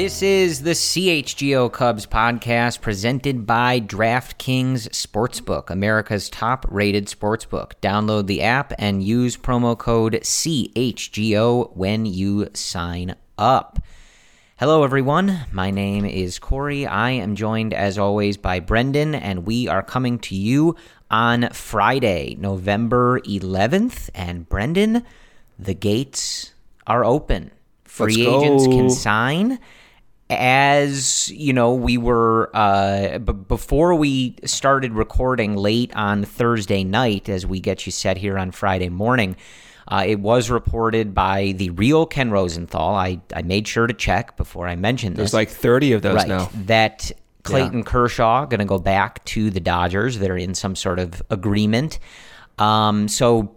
This is the CHGO Cubs podcast presented by DraftKings Sportsbook, America's top rated sportsbook. Download the app and use promo code CHGO when you sign up. Hello, everyone. My name is Corey. I am joined, as always, by Brendan, and we are coming to you on Friday, November 11th. And Brendan, the gates are open. Free agents can sign. As you know, we were uh, b- before we started recording late on Thursday night, as we get you set here on Friday morning. Uh, it was reported by the real Ken Rosenthal. I, I made sure to check before I mentioned this There's like 30 of those right, now. That Clayton Kershaw going to go back to the Dodgers. They're in some sort of agreement. Um, so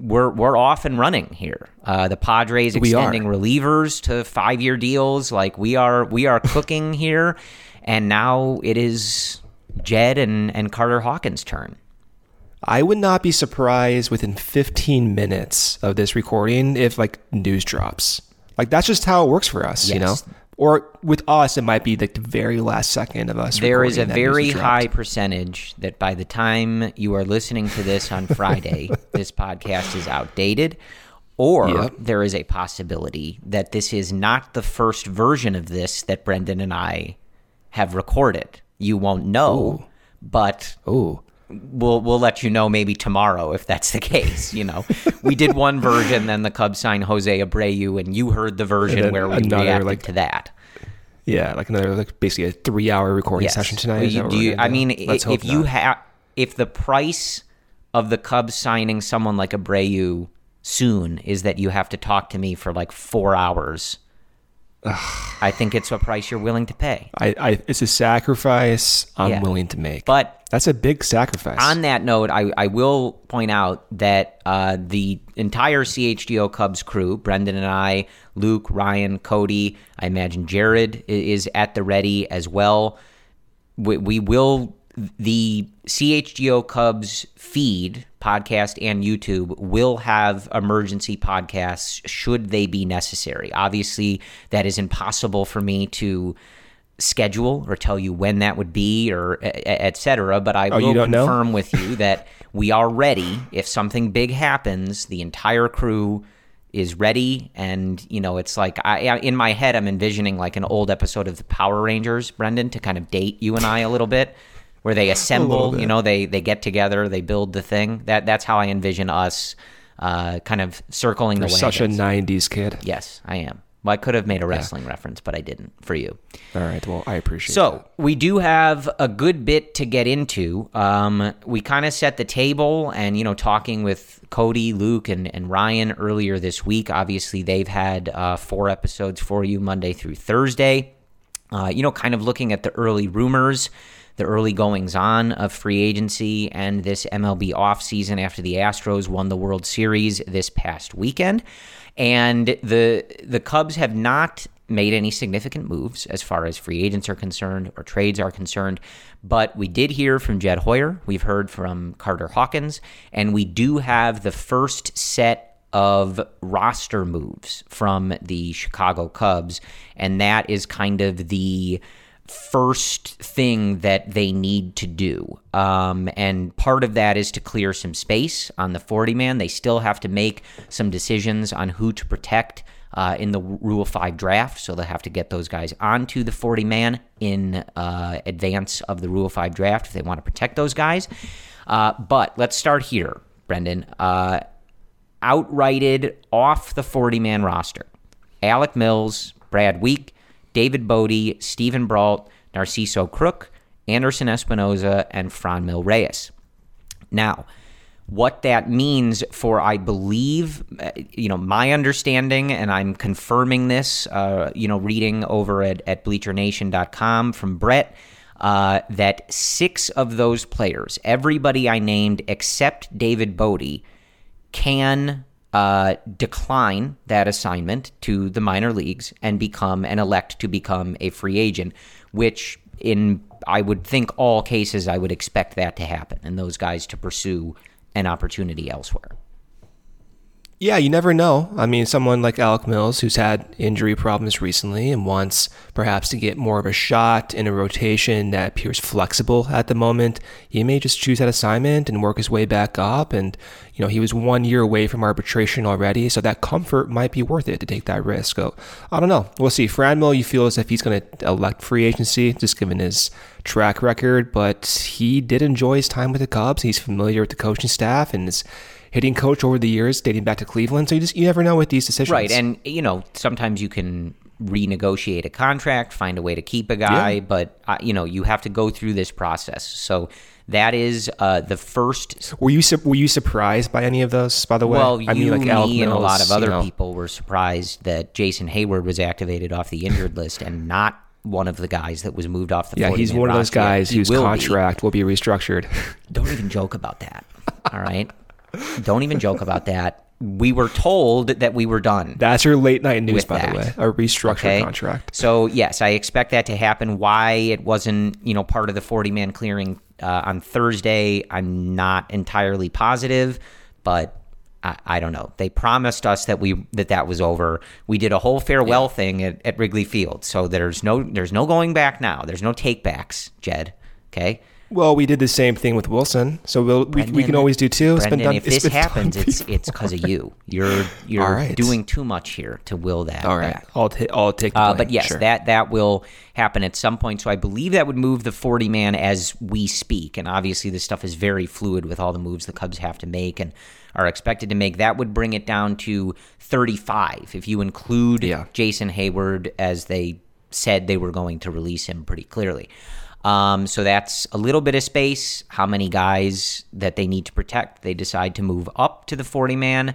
we're we're off and running here. Uh, the Padres extending relievers to five year deals. Like we are we are cooking here, and now it is Jed and and Carter Hawkins' turn. I would not be surprised within 15 minutes of this recording if like news drops. Like that's just how it works for us, you know? Or with us, it might be like the very last second of us. There is a recording that news very high percentage that by the time you are listening to this on Friday, this podcast is outdated. Or Yep. there is a possibility that this is not the first version of this that Brendan and I have recorded. You won't know, but Oh, we'll we'll let you know maybe tomorrow if that's the case. You know, we did one version, then the Cubs signed Jose Abreu, and you heard the version where we another, reacted like, to that. yeah, like another like basically a three-hour recording Yes. session tonight. You- do you- I do? mean, Let's if you have, if the price of the Cubs signing someone like Abreu soon is that you have to talk to me for like four hours, I think it's a price you're willing to pay. I, I, it's a sacrifice I'm Yeah. willing to make. But that's a big sacrifice. on that note, I, I will point out that uh, the entire CHGO Cubs crew, Brendan and I, Luke, Ryan, Cody, I imagine Jared is at the ready as well. We, we will, the CHGO Cubs feed, podcast, and YouTube will have emergency podcasts should they be necessary. Obviously, that is impossible for me to schedule or tell you when that would be or e- e- et cetera but i Oh, will don't know? confirm with you that we are ready if something big happens the entire crew is ready and you know it's like I, I in my head i'm envisioning like an old episode of the power rangers brendan to kind of date you and i a little bit where they assemble you know they they get together they build the thing that that's how i envision us uh, kind of circling the way. You're the such a 90s kid. yes i am well i could have made a wrestling reference but i didn't for you All right. Well, I appreciate it. so we do have a good bit to get into. Um, we kind of set the table, and you know, talking with Cody, Luke, and, and Ryan earlier this week. Obviously, they've had uh, four episodes for you Monday through Thursday. Uh, you know, kind of looking at the early rumors, the early goings on of free agency, and this MLB offseason after the Astros won the World Series this past weekend. And the the Cubs have not made any significant moves as far as free agents are concerned or trades are concerned. But we did hear from Jed Hoyer. We've heard from Carter Hawkins. And we do have the first set of roster moves from the Chicago Cubs. And that is kind of the first thing that they need to do. Um, and part of that is to clear some space on the 40 man. They still have to make some decisions on who to protect uh, in the Rule 5 draft. So they'll have to get those guys onto the 40 man in uh, advance of the Rule 5 draft if they want to protect those guys. Uh, but let's start here, Brendan. Uh, outrighted off the 40 man roster. Alec Mills, Brad Wieck, David Bote, Steven Brault, Narciso Crook, Anderson Espinoza, and Franmil Reyes. Now, what that means for, I believe, uh, you know, my understanding, and I'm confirming this, uh, you know, reading over at, at bleachernation.com from Brett, uh, that six of those players, everybody I named except David Bote, can uh, decline that assignment to the minor leagues and become and elect to become a free agent, which in I would think all cases I would expect that to happen and those guys to pursue an opportunity elsewhere. Yeah, you never know. I mean, someone like Alec Mills, who's had injury problems recently and wants perhaps to get more of a shot in a rotation that appears flexible at the moment, he may just choose that assignment and work his way back up. And, you know, he was one year away from arbitration already, so that comfort might be worth it to take that risk. So, I don't know. We'll see. Franmil, you feel as if he's going to elect free agency, just given his track record, but he did enjoy his time with the Cubs. He's familiar with the coaching staff and is hitting coach over the years, dating back to Cleveland. So you just you never know with these decisions, Right, and you know sometimes you can renegotiate a contract, find a way to keep a guy, Yeah. but uh, you know you have to go through this process. So that is uh, the first. were you su- were you surprised by any of those? By the way, Well, I you, mean, like me, and a lot of other you know. people were surprised that Jason Heyward was activated off the injured list and not one of the guys that was moved off the. Yeah, he's 40-man one of those guys He whose will be. contract will be restructured. Don't even joke about that. All right. Don't even joke about that. We were told that we were done. That's your late night news, by that. the way. A restructured Okay. contract. So yes, I expect that to happen. Why it wasn't, you know, part of the forty-man clearing uh, on Thursday, I'm not entirely positive, but I, I don't know. They promised us that we that that was over. We did a whole farewell thing at, at Wrigley Field, so there's no there's no going back now. There's no takebacks, Jed. Okay. Well, we did the same thing with Willson, so we'll, we, we can always do two. It's Brendan, been done. if this happens, it's it's because of you. You're you're right. doing too much here to will that. all right. back. I'll, ta- I'll take the Uh, but yes, Sure. that that will happen at some point. So I believe that would move the 40 man as we speak. And obviously, this stuff is very fluid with all the moves the Cubs have to make and are expected to make. That would bring it down to 35 if you include Yeah. Jason Heyward as they said they were going to release him pretty clearly. Um, so that's a little bit of space. How many guys that they need to protect? They decide to move up to the 40 man.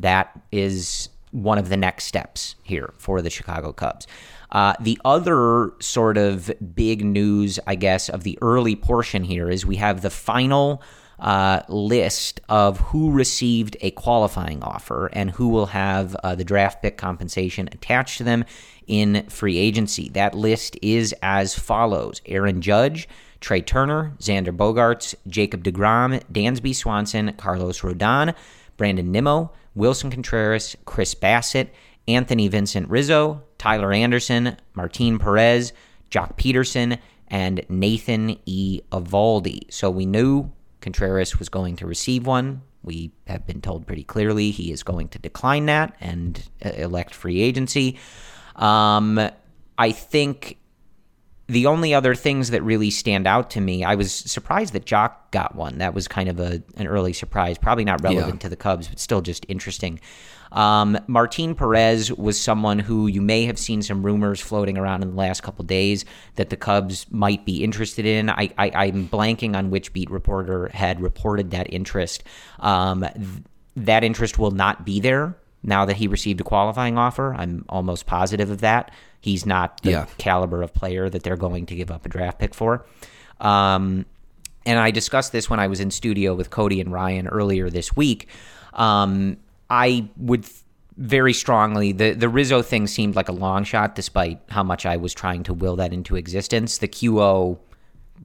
That is one of the next steps here for the Chicago Cubs. Uh, the other sort of big news, I guess, of the early portion here is we have the final uh, list of who received a qualifying offer and who will have uh, the draft pick compensation attached to them in free agency. That list is as follows Aaron Judge, Trea Turner, Xander Bogaerts, Jacob DeGrom, Dansby Swanson, Carlos Rodon, Brandon Nimmo, Willson Contreras, Chris Bassitt, Anthony Vincent Rizzo, Tyler Anderson, Martin Perez, Joc Pederson, and Nathan E. Avaldi. So we knew Contreras was going to receive one. We have been told pretty clearly he is going to decline that and uh, elect free agency. Um, I think the only other things that really stand out to me, I was surprised that Joc got one. That was kind of a an early surprise. Probably not relevant Yeah. to the Cubs, but still just interesting. Um, Martin Perez was someone who you may have seen some rumors floating around in the last couple days that the Cubs might be interested in. I, I, I'm blanking on which beat reporter had reported that interest. Um, th- that interest will not be there now that he received a qualifying offer. I'm almost positive of that. He's not the Yeah. caliber of player that they're going to give up a draft pick for. Um, and I discussed this when I was in studio with Cody and Ryan earlier this week. Um, I would very strongly the the Rizzo thing seemed like a long shot, despite how much I was trying to will that into existence. The QO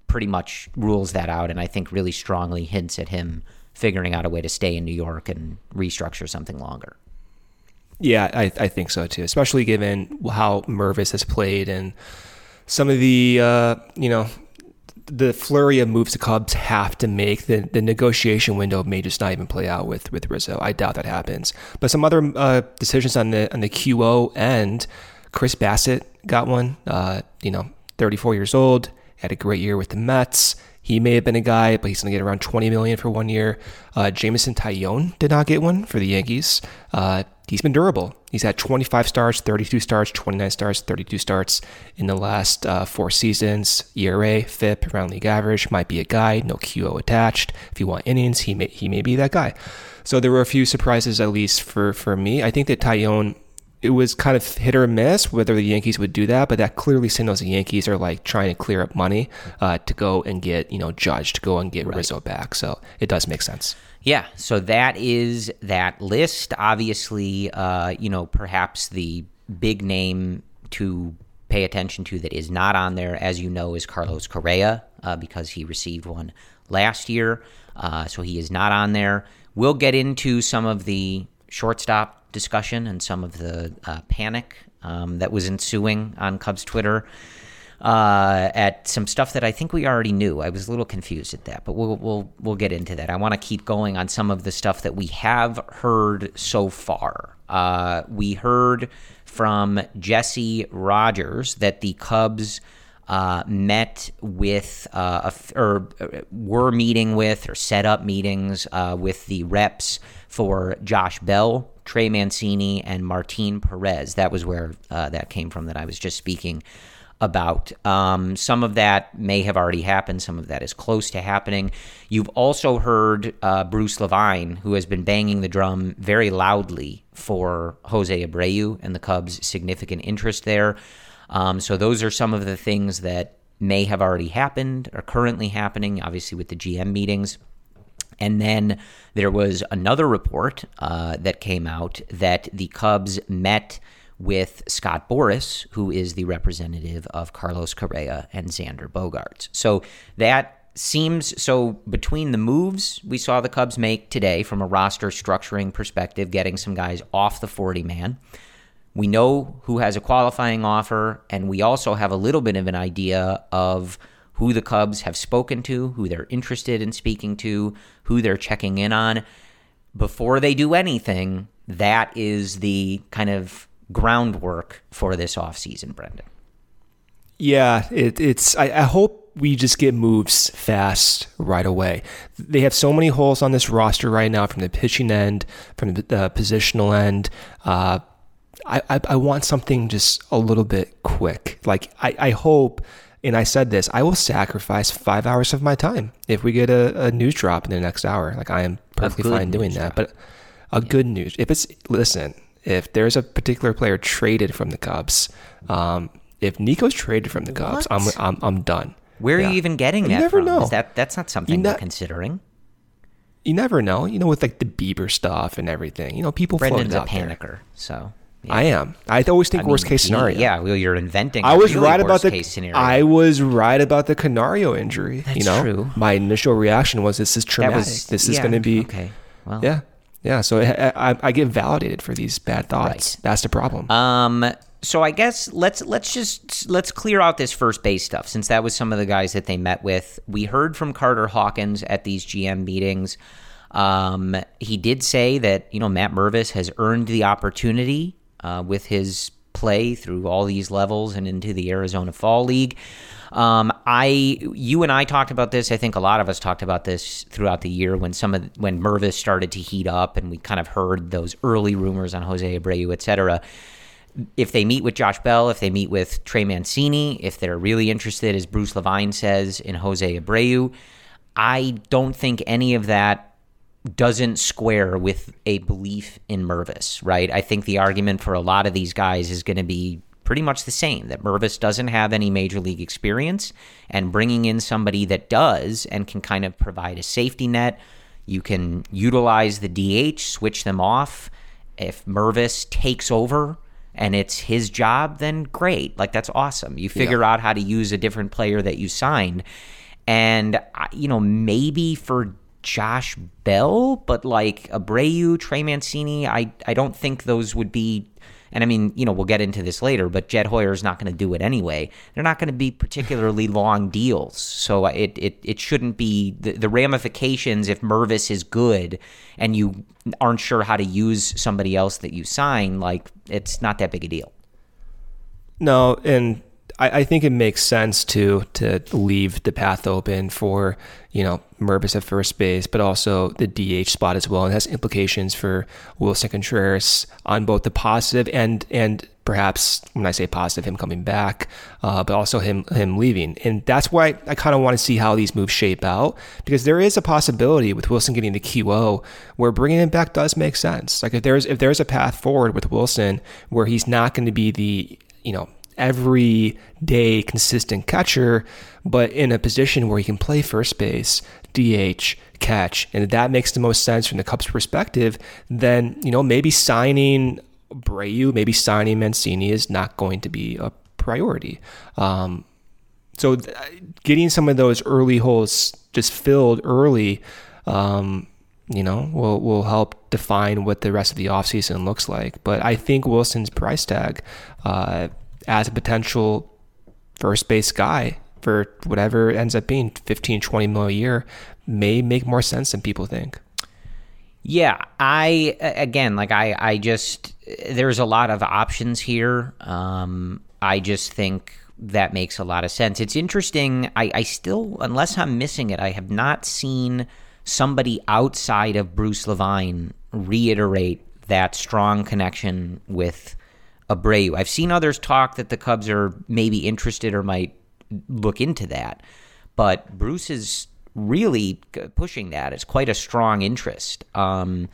pretty much rules that out, and I think really strongly hints at him figuring out a way to stay in New York and restructure something longer. Yeah, I, I think so too, especially given how Mervis has played and some of the, uh, you know, the flurry of moves the Cubs have to make. The, the negotiation window may just not even play out with, with Rizzo. I doubt that happens. But some other uh, decisions on the on the QO end, Chris Bassitt got one. Uh, you know, 34 years old, had a great year with the Mets. He may have been a guy, but he's going to get around 20 million for one year. Uh, Jameson Taillon did not get one for the Yankees. Uh, he's been durable. He's had 25 starts, 32 starts, 29 starts, 32 starts in the last uh, four seasons. ERA, FIP, around league average. Might be a guy, no QO attached. If you want innings, he may he may be that guy. So there were a few surprises, at least for for me. I think that Taillon it was kind of hit or miss whether the Yankees would do that, but that clearly signals the Yankees are like trying to clear up money uh, to go and get you know Judge to go and get Rizzo back. So it does make sense. Yeah, so that is that list. Obviously, uh, you know, perhaps the big name to pay attention to that is not on there, as you know, is Carlos Correa uh, because he received one last year. Uh, so he is not on there. We'll get into some of the shortstop discussion and some of the uh, panic um, that was ensuing on Cubs Twitter uh, at some stuff that I think we already knew. I was a little confused at that, but we'll we'll we'll get into that. I want to keep going on some of the stuff that we have heard so far. Uh, we heard from Jesse Rogers that the Cubs. Uh, met with uh, or uh, were meeting with or set up meetings uh, with the reps for Josh Bell, Trey Mancini, and Martin Perez. That was where uh, that came from that I was just speaking about. Um, some of that may have already happened, some of that is close to happening. You've also heard uh, Bruce Levine, who has been banging the drum very loudly for Jose Abreu and the Cubs' significant interest there. Um, so, those are some of the things that may have already happened or currently happening, obviously, with the GM meetings. And then there was another report uh, that came out that the Cubs met with Scott Boras, who is the representative of Carlos Correa and Xander Bogaerts. So that seems so between the moves we saw the Cubs make today from a roster structuring perspective, getting some guys off the 40 man. We know who has a qualifying offer, and we also have a little bit of an idea of who the Cubs have spoken to, who they're interested in speaking to, who they're checking in on. Before they do anything, that is the kind of groundwork for this offseason, Brendan. Yeah, it, it's. I, I, hope we just get moves fast right away. They have so many holes on this roster right now, from the pitching end, from the uh, positional end. Uh, I, I, I want something just a little bit quick. Like I, I hope and I said this, I will sacrifice five hours of my time if we get a, a news drop in the next hour. Like I am perfectly fine doing that. But a yeah. good news, if it's listen, if there's a particular player traded from the Cubs, um, if Nico's traded from the Cubs, I'm, I'm I'm done. Where yeah. are you even getting that? You never from? know. Is that that's not something you are considering. You never know. You know, with like the Bieber stuff and everything. You know, people. Brendan's a panicker, there. so yeah. I am. I always think I worst mean, case scenario. Yeah, well, you're inventing. I was really right about the case scenario. I was right about the Canario injury. That's you know, true. My initial reaction was, "This is traumatic. Was, this is going to be okay." Well, yeah, yeah. So I, I, I, get validated for these bad thoughts. Right. That's the problem. Um. So I guess let's let's just let's clear out this first base stuff since that was some of the guys that they met with. We heard from Carter Hawkins at these GM meetings. Um, he did say that you know Matt Mervis has earned the opportunity uh, with his play through all these levels and into the Arizona Fall League. Um, I, you and I talked about this. I think a lot of us talked about this throughout the year when some of when Mervis started to heat up, and we kind of heard those early rumors on Jose Abreu, et cetera. If they meet with Josh Bell, if they meet with Trey Mancini, if they're really interested, as Bruce Levine says, in Jose Abreu, I don't think any of that doesn't square with a belief in Mervis, right? I think the argument for a lot of these guys is going to be pretty much the same that Mervis doesn't have any major league experience, and bringing in somebody that does and can kind of provide a safety net. You can utilize the DH, switch them off. If Mervis takes over and it's his job, then great. Like, that's awesome. You figure yeah. out how to use a different player that you signed. And, you know, maybe for Josh Bell, but like Abreu, Trey Mancini, I, I don't think those would be. And I mean, you know, we'll get into this later, but Jed Hoyer is not going to do it anyway. They're not going to be particularly long deals, so it it, it shouldn't be the, the ramifications if Mervis is good and you aren't sure how to use somebody else that you sign. Like it's not that big a deal. No, and I, I think it makes sense to to leave the path open for you know Mervis at first base, but also the DH spot as well. And has implications for Willson Contreras on both the positive and and perhaps when I say positive, him coming back, uh, but also him him leaving. And that's why I, I kind of want to see how these moves shape out because there is a possibility with Willson getting the QO where bringing him back does make sense. Like if there's if there's a path forward with Willson where he's not going to be the you know everyday consistent catcher, but in a position where he can play first base, DH, catch, and if that makes the most sense from the Cubs' perspective, then you know maybe signing Abreu, maybe signing Mancini is not going to be a priority. Um, so th- getting some of those early holes just filled early um, you know, will will help define what the rest of the offseason looks like. But I think Willson's price tag uh, as a potential first base guy for whatever ends up being 15 20 mil a year may make more sense than people think. Yeah i again like i i just there's a lot of options here. Um i just think that makes a lot of sense. It's interesting i i still unless i'm missing it i have not seen somebody outside of bruce levine reiterate that strong connection with Abreu. I've seen others talk that the Cubs are maybe interested or might look into that, but Bruce is really pushing that. It's quite a strong interest. Um,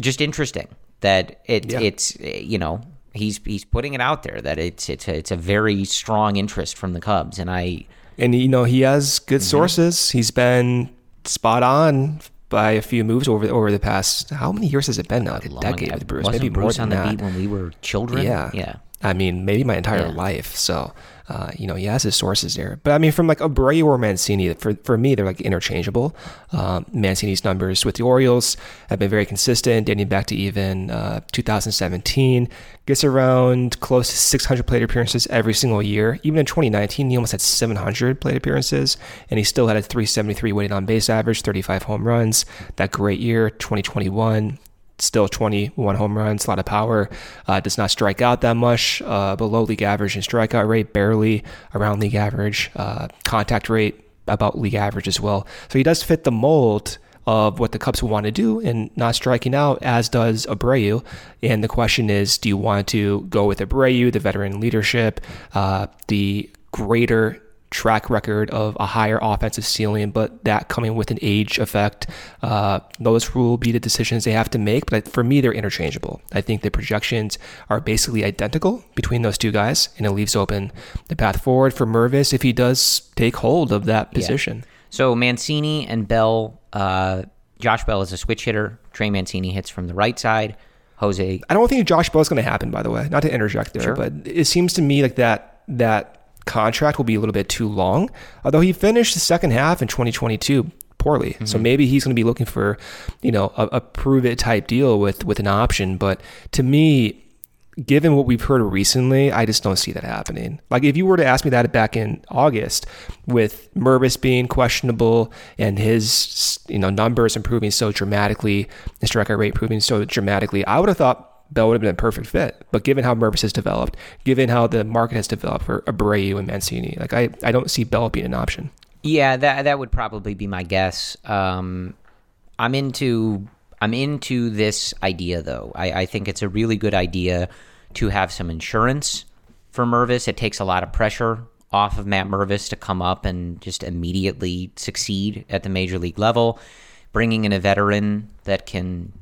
just interesting that it, yeah. it's you know he's he's putting it out there that it's it's a, it's a very strong interest from the Cubs, and I and you know he has good mm-hmm. sources. He's been spot on by a few moves over over the past. How many years has it been now? Like a Long, decade with Bruce, maybe Bruce more on the that. beat when we were children. Yeah, yeah. I mean, maybe my entire yeah. life. So uh, you know, he has his sources there. But I mean, from like Abreu or Mancini, for, for me, they're like interchangeable. Um, Mancini's numbers with the Orioles have been very consistent, dating back to even uh, 2017. Gets around close to 600 plate appearances every single year. Even in 2019, he almost had 700 plate appearances, and he still had a 373 weighted on base average, 35 home runs. That great year, 2021 still 21 home runs, a lot of power. Uh, does not strike out that much, uh, below league average in strikeout rate, barely around league average. Uh, contact rate about league average as well. So he does fit the mold of what the Cubs want to do and not striking out, as does Abreu. And the question is, do you want to go with Abreu, the veteran leadership, uh, the greater track record of a higher offensive ceiling, but that coming with an age effect. Uh, those will be the decisions they have to make. But for me, they're interchangeable. I think the projections are basically identical between those two guys, and it leaves open the path forward for Mervis if he does take hold of that position. Yeah. So Mancini and Bell, uh, Josh Bell is a switch hitter. Trey Mancini hits from the right side. Jose. I don't think Josh Bell is going to happen, by the way. Not to interject there, sure. but it seems to me like that that contract will be a little bit too long. Although he finished the second half in 2022 poorly, mm-hmm. so maybe he's going to be looking for, you know, a, a prove it type deal with with an option. But to me, given what we've heard recently, I just don't see that happening. Like if you were to ask me that back in August, with Mervis being questionable and his you know numbers improving so dramatically, his strikeout rate improving so dramatically, I would have thought Bell would have been a perfect fit. But given how Mervis has developed, given how the market has developed for Abreu and Mancini, like I, I don't see Bell being an option. Yeah, that that would probably be my guess. Um, I'm into I'm into this idea though. I, I think it's a really good idea to have some insurance for Mervis. It takes a lot of pressure off of Matt Mervis to come up and just immediately succeed at the major league level. Bringing in a veteran that can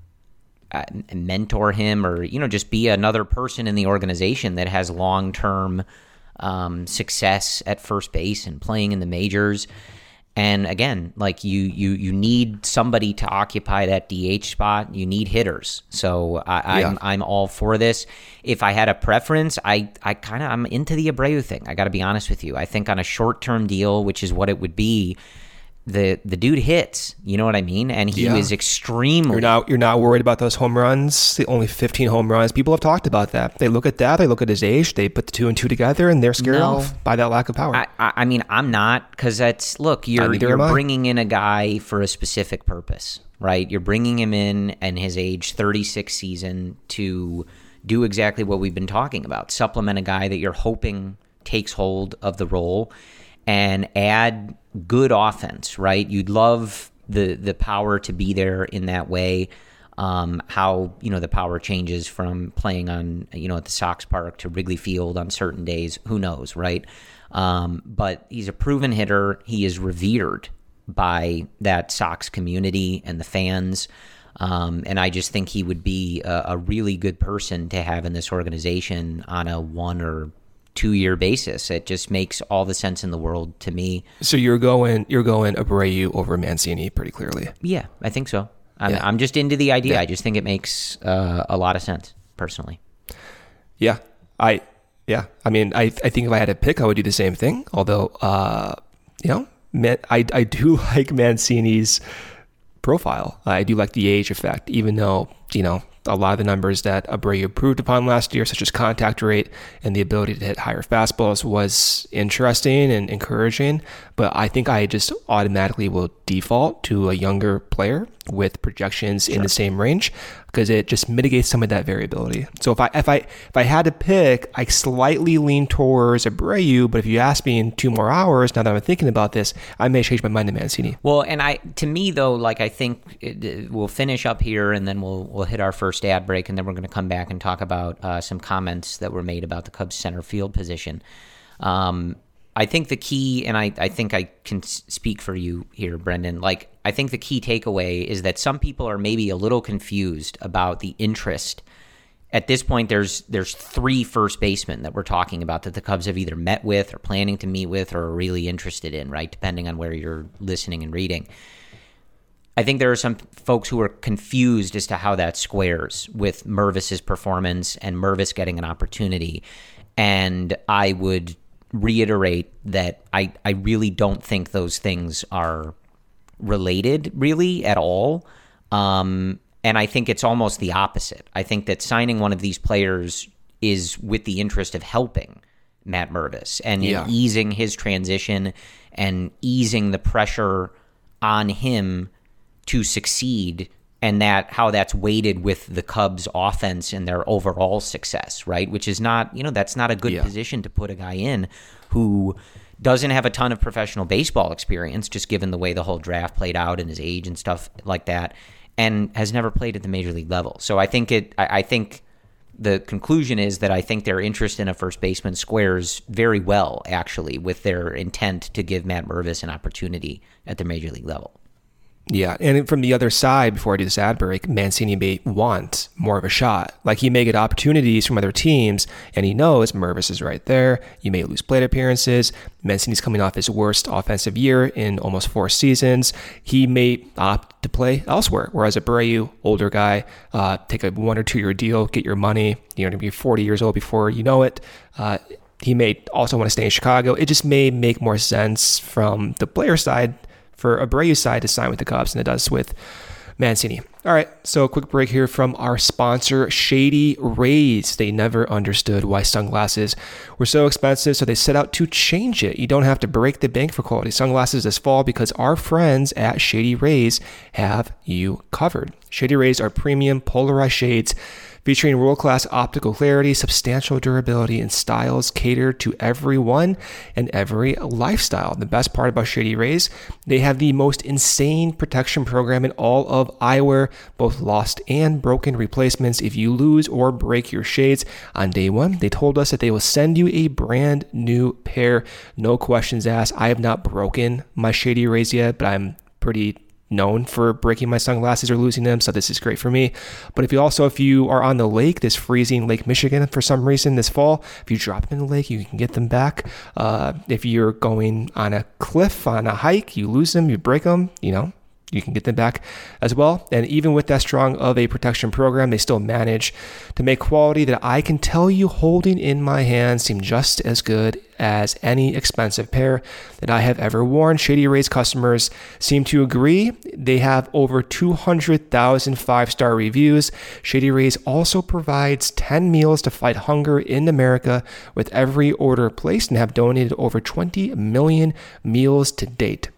uh, mentor him or you know just be another person in the organization that has long term um, success at first base and playing in the majors. And again, like you, you, you need somebody to occupy that DH spot. You need hitters. So I, am yeah. I'm, I'm all for this. If I had a preference, I, I kind of I'm into the Abreu thing. I got to be honest with you. I think on a short term deal, which is what it would be, the the dude hits. You know what I mean? And he yeah. was extremely. You're not you're not worried about those home runs. The only 15 home runs. People have talked about that. They look at that. They look at his age. They put the two and two together, and they're scared no. off by that lack of power. I, I mean, I'm not because that's look. You're you're bringing in a guy for a specific purpose, right? You're bringing him in and his age 36 season to do exactly what we've been talking about. Supplement a guy that you're hoping takes hold of the role and add good offense, right? You'd love the the power to be there in that way. Um, how you know the power changes from playing on you know at the Sox Park to Wrigley Field on certain days. Who knows, right? Um, but he's a proven hitter. He is revered by that Sox community and the fans. Um, and I just think he would be a, a, really good person to have in this organization on a one or two year basis. It just makes all the sense in the world to me. So you're going you're going Abreu over Mancini pretty clearly. Yeah, I think so. I'm, yeah. I'm just into the idea. Yeah. I just think it makes uh, a lot of sense personally. Yeah, I yeah. I mean, I I think if I had to pick, I would do the same thing. Although, uh, you know, I I do like Mancini's profile. I do like the age effect, even though, you know, a lot of the numbers that Abreu improved upon last year, such as contact rate and the ability to hit higher fastballs, was interesting and encouraging. But I think I just automatically will default to a younger player with projections sure. in the same range because it just mitigates some of that variability. So if I if I if I had to pick, I slightly lean towards Abreu, but if you ask me in two more hours, now that I'm thinking about this, I may change my mind to Mancini. Well, and I to me though, like I think it, we'll finish up here and then we'll we'll hit our first ad break and then we're going to come back and talk about uh, some comments that were made about the Cubs center field position. Um, I think the key, and I, I think I can speak for you here, Brendan. Like, I think the key takeaway is that some people are maybe a little confused about the interest. At this point, there's there's three first basemen that we're talking about that the Cubs have either met with or planning to meet with or are really interested in, right? Depending on where you're listening and reading. I think there are some folks who are confused as to how that squares with Mervis's performance and Mervis getting an opportunity. And I would reiterate that I, I really don't think those things are related really at all. Um, and I think it's almost the opposite. I think that signing one of these players is with the interest of helping Matt Mervis and yeah. easing his transition and easing the pressure on him to succeed and that how that's weighted with the Cubs offense and their overall success, right? Which is not, you know, that's not a good yeah. position to put a guy in who doesn't have a ton of professional baseball experience, just given the way the whole draft played out and his age and stuff like that, and has never played at the major league level. So I think it, I, I think the conclusion is that I think their interest in a first baseman squares very well, actually, with their intent to give Matt Mervis an opportunity at the major league level. Yeah, and from the other side, before I do this ad break, Mancini may want more of a shot. Like he may get opportunities from other teams, and he knows Mervis is right there. You may lose plate appearances. Mancini's coming off his worst offensive year in almost four seasons. He may opt to play elsewhere. Whereas Abreu, older guy, uh, take a one or two year deal, get your money. You're going to be 40 years old before you know it. Uh, he may also want to stay in Chicago. It just may make more sense from the player side for Abreu's side to sign with the Cubs than it does with Mancini. All right, so a quick break here from our sponsor, Shady Rays. They never understood why sunglasses were so expensive, so they set out to change it. You don't have to break the bank for quality sunglasses this fall because our friends at Shady Rays have you covered. Shady Rays are premium polarized shades featuring world class optical clarity, substantial durability, and styles catered to everyone and every lifestyle. The best part about Shady Rays, they have the most insane protection program in all of eyewear, both lost and broken replacements. If you lose or break your shades on day one, they told us that they will send you a brand new pair. No questions asked. I have not broken my Shady Rays yet, but I'm pretty known for breaking my sunglasses or losing them, so this is great for me. But if you also, if you are on the lake, this freezing Lake Michigan for some reason this fall, if you drop them in the lake, you can get them back. Uh, if you're going on a cliff on a hike, you lose them, you break them, you know, you can get them back as well. And even with that strong of a protection program, they still manage to make quality that I can tell you holding in my hand seem just as good as any expensive pair that I have ever worn. Shady Rays customers seem to agree. They have over 200,000 five star reviews. Shady Rays also provides 10 meals to fight hunger in America with every order placed and have donated over 20 million meals to date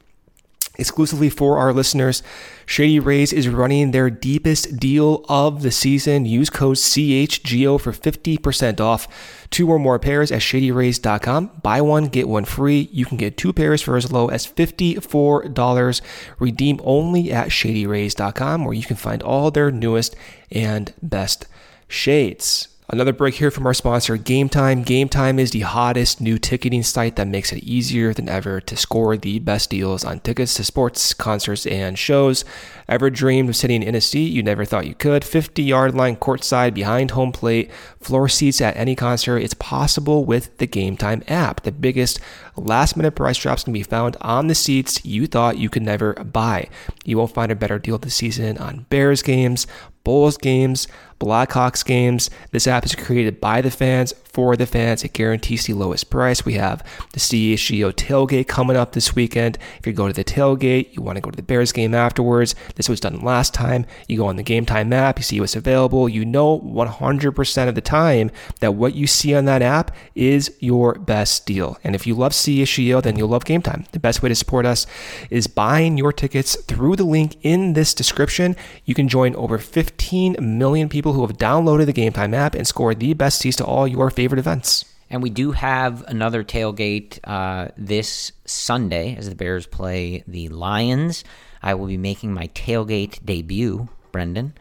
exclusively for our listeners. Shady Rays is running their deepest deal of the season. Use code CHGO for 50% off two or more pairs at shadyrays.com. Buy one, get one free. You can get two pairs for as low as $54. Redeem only at shadyrays.com where you can find all their newest and best shades. Another break here from our sponsor, Game Time. Game Time is the hottest new ticketing site that makes it easier than ever to score the best deals on tickets to sports, concerts, and shows. Ever dreamed of sitting in a seat you never thought you could? 50 yard line courtside behind home plate, floor seats at any concert. It's possible with the Game Time app. The biggest last minute price drops can be found on the seats you thought you could never buy. You won't find a better deal this season on Bears games, Bulls games, Blackhawks games. This app is created by the fans for the fans. It guarantees the lowest price. We have the CHGO tailgate coming up this weekend. If you go to the tailgate, you want to go to the Bears game afterwards. This was done last time. You go on the Game Time app, you see what's available. You know 100% of the time that what you see on that app is your best deal. And if you love CHGO, then you'll love Game Time. The best way to support us is buying your tickets through the link in this description. You can join over 15 million people who have downloaded the Game Time app and score the best seats to all your favorite events. And we do have another tailgate uh, this Sunday as the Bears play the Lions. I will be making my tailgate debut, Brendan.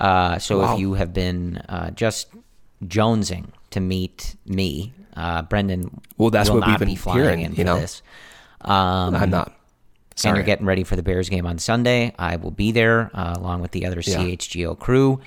Uh, so Wow. if you have been uh, just jonesing to meet me, uh, Brendan Well, that's will what we've not been be flying hearing, in you know. this. Um, I'm not. and you're getting ready for the Bears game on Sunday. I will be there uh, along with the other Yeah. CHGO crew.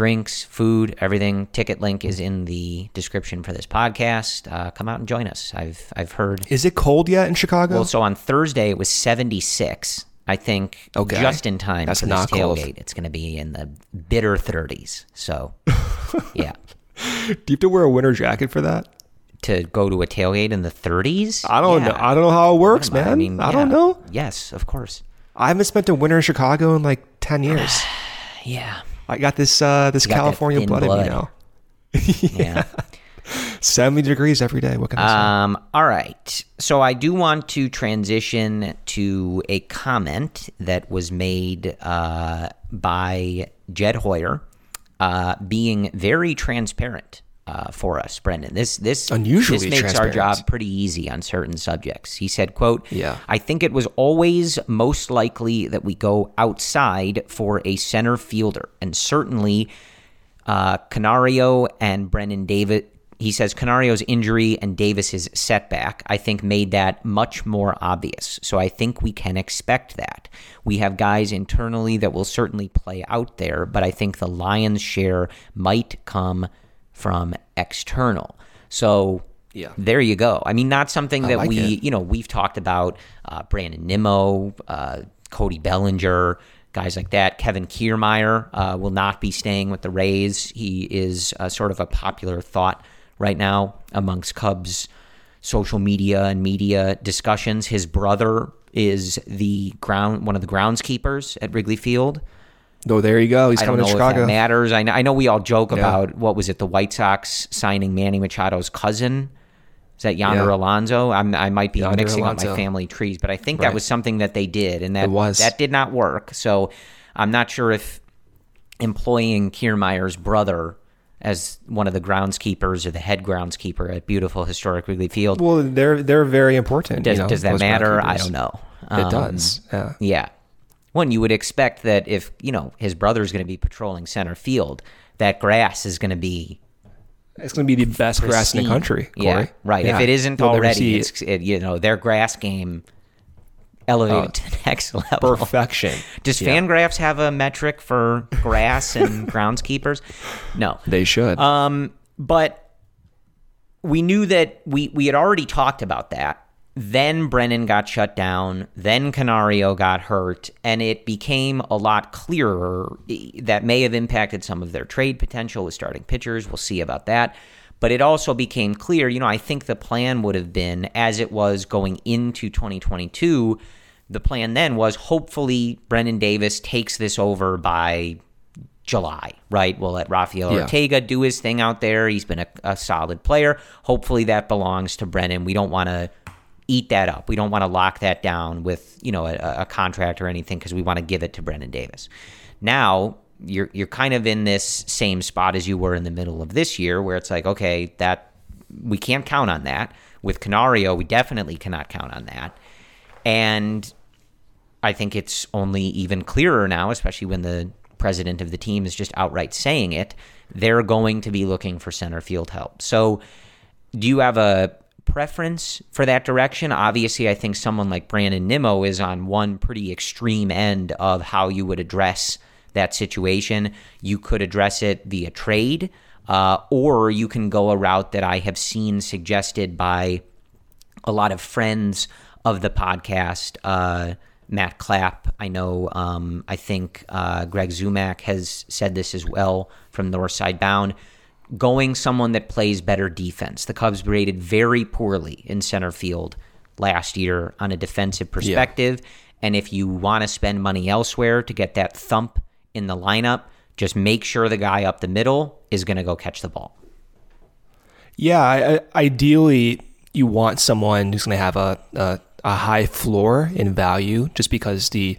Drinks, food, everything. Ticket link is in the description for this podcast. Uh, come out and join us. I've I've heard. Is it cold yet in Chicago? Well, so on Thursday it was 76. I think Okay. just in time That's for this not cold. tailgate. It's going to be in the bitter 30s. So, yeah, Do you have to wear a winter jacket for that? to go to a tailgate in the 30s. I don't Yeah. know. I don't know how it works, man. I mean, I don't know. Yes, of course. I haven't spent a winter in Chicago in like 10 years. Yeah, I got this uh this got California thin blood, in me blood. now. yeah. 70 degrees every day. What can I say? Um, all right. So I do want to transition to a comment that was made uh, by Jed Hoyer, uh, being very transparent uh, for us, Brendan. This this Unusually this makes our job pretty easy on certain subjects. He said, "quote Yeah. I think it was always most likely that we go outside for a center fielder, and certainly." uh, Canario and Brennan Davis. He says Canario's injury and Davis's setback, I think, made that much more obvious. So I think we can expect that. We have guys internally that will certainly play out there, but I think the lion's share might come from external. So Yeah. there you go. I mean, not something that like we, it. you know, we've talked about uh, Brandon Nimmo, uh, Cody Bellinger, guys like that. Kevin Kiermaier uh, will not be staying with the Rays. He is uh, sort of a popular thought right now amongst Cubs social media and media discussions. His brother is the ground one of the groundskeepers at Wrigley Field. Oh, there you go. He's I don't coming know to if Chicago. matters. I know, I know we all joke Yeah. about what was it, the White Sox signing Manny Machado's cousin. Is that Yonder Yeah. Alonso? I'm, I might be Yonder mixing up my family trees, but I think Right. that was something that they did, and that was. that did not work. So I'm not sure if employing Kiermaier's brother as one of the groundskeepers or the head groundskeeper at beautiful historic Wrigley Field well, they're they're very important. does, you know, does that matter? I don't know. It Um, does. Yeah. yeah. One, you would expect that if, you know, his brother's going to be patrolling center field, that grass is going to be It's going to be the best grass in the pristine. country. Yeah, right. Yeah. If it isn't You'll already, it's, it, you know, their grass game elevated to the next level. perfection. Does Yeah. Fangraphs have a metric for grass and groundskeepers? No. They should. Um, but we knew that we we had already talked about that. Then Brennan got shut down. Then Canario got hurt, and it became a lot clearer that may have impacted some of their trade potential with starting pitchers. We'll see about that. But it also became clear, you know, I think the plan would have been, as it was going into 2022, the plan then was hopefully Brennan Davis takes this over by July, right? We'll let Rafael Yeah. Ortega do his thing out there. He's been a, a solid player. Hopefully that belongs to Brennan. We don't want to eat that up. We don't want to lock that down with, you know, a, a contract or anything because we want to give it to Brennan Davis. Now, you're you're kind of in this same spot as you were in the middle of this year where it's like, okay, that we can't count on that. With Canario, we definitely cannot count on that. And I think it's only even clearer now, especially when the president of the team is just outright saying it. They're going to be looking for center field help. So, do you have a preference for that direction? Obviously, I think someone like Brandon Nimmo is on one pretty extreme end of how you would address that situation. You could address it via trade, uh, or you can go a route that I have seen suggested by a lot of friends of the podcast. Uh, Matt Clapp, I know. Um, I think uh, Greg Zumach has said this as well from Northside Bound. Going someone that plays better defense. The Cubs rated very poorly in center field last year on a defensive perspective. Yeah. And if you want to spend money elsewhere to get that thump in the lineup, just make sure the guy up the middle is going to go catch the ball. Yeah, I, ideally, you want someone who's going to have a, a, a high floor in value, just because the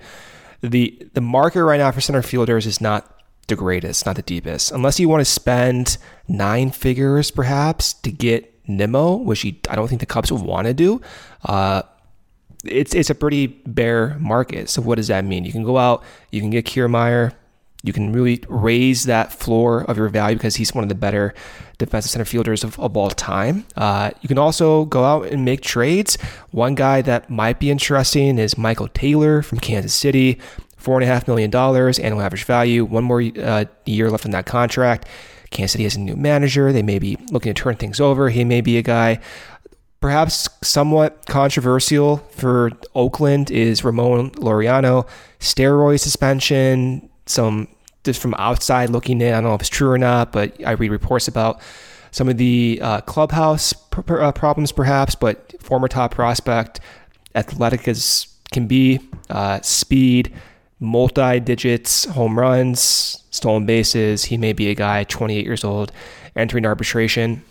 the the market right now for center fielders is not the greatest, not the deepest. Unless you want to spend nine figures, perhaps, to get Nimmo, which you, I don't think the Cubs would want to do. Uh, it's it's a pretty bare market. So what does that mean? You can go out, you can get Kiermaier, you can really raise that floor of your value because he's one of the better defensive center fielders of, of all time. Uh, you can also go out and make trades. One guy that might be interesting is Michael Taylor from Kansas City, four and a half million dollars annual average value, one more uh, year left on that contract. Kansas City has a new manager. They may be looking to turn things over. He may be a guy. Perhaps somewhat controversial for Oakland is Ramon Laureano. Steroid suspension, some just from outside looking in. I don't know if it's true or not, but I read reports about some of the uh, clubhouse pr- uh, problems, perhaps. But former top prospect, athletic as can be, uh, speed, multi digits, home runs, stolen bases. He may be a guy 28 years old entering arbitration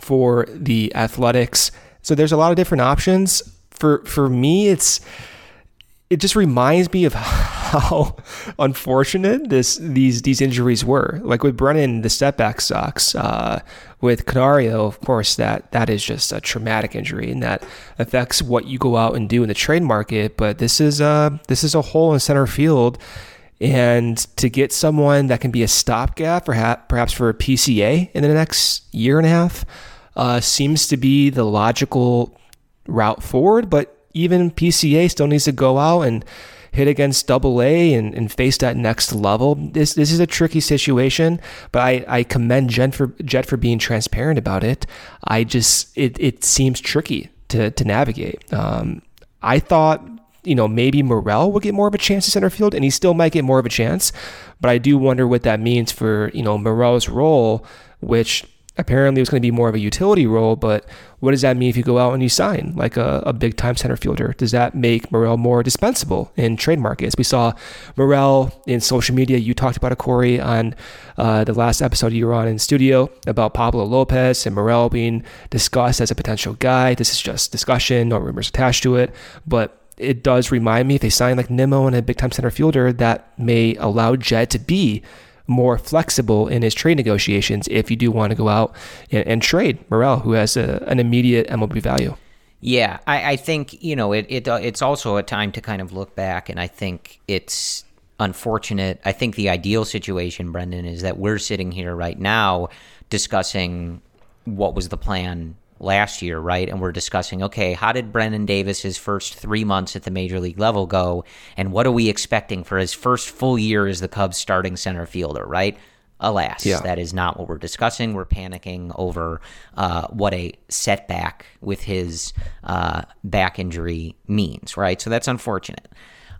for the Athletics. So there's a lot of different options. For for me, it's it just reminds me of how unfortunate this these these injuries were. Like with Brennan, the setback sucks. Uh, with Canario, of course, that that is just a traumatic injury, and that affects what you go out and do in the trade market. But this is a this is a hole in center field, and to get someone that can be a stopgap, perhaps perhaps for a PCA in the next year and a half, uh, seems to be the logical route forward. But even PCA still needs to go out and hit against double A and, and face that next level. This this is a tricky situation, but I, I commend Jed for Jed for being transparent about it. I just it it seems tricky to to navigate. Um, I thought you know maybe Morel would get more of a chance in center field, and he still might get more of a chance, but I do wonder what that means for you know Morel's role, which apparently was going to be more of a utility role, but what does that mean if you go out and you sign like a, a big time center fielder? Does that make Morel more dispensable in trade markets? We saw Morel in social media. You talked about it, Corey, on uh, the last episode you were on in studio about Pablo Lopez and Morel being discussed as a potential guy. This is just discussion, no rumors attached to it, but it does remind me if they sign like Nimmo and a big time center fielder, that may allow Jed to be more flexible in his trade negotiations if you do want to go out and, and trade Morel, who has a, an immediate MLB value. Yeah, I, I think you know it, it. Uh, it's also a time to kind of look back, and I think it's unfortunate. I think the ideal situation, Brendan, is that we're sitting here right now discussing what was the plan last year, right? And we're discussing, okay, how did Brennan Davis's first three months at the major league level go? And what are we expecting for his first full year as the Cubs starting center fielder, right? Alas, yeah. that is not what we're discussing. We're panicking over uh, what a setback with his uh, back injury means, right? So that's unfortunate.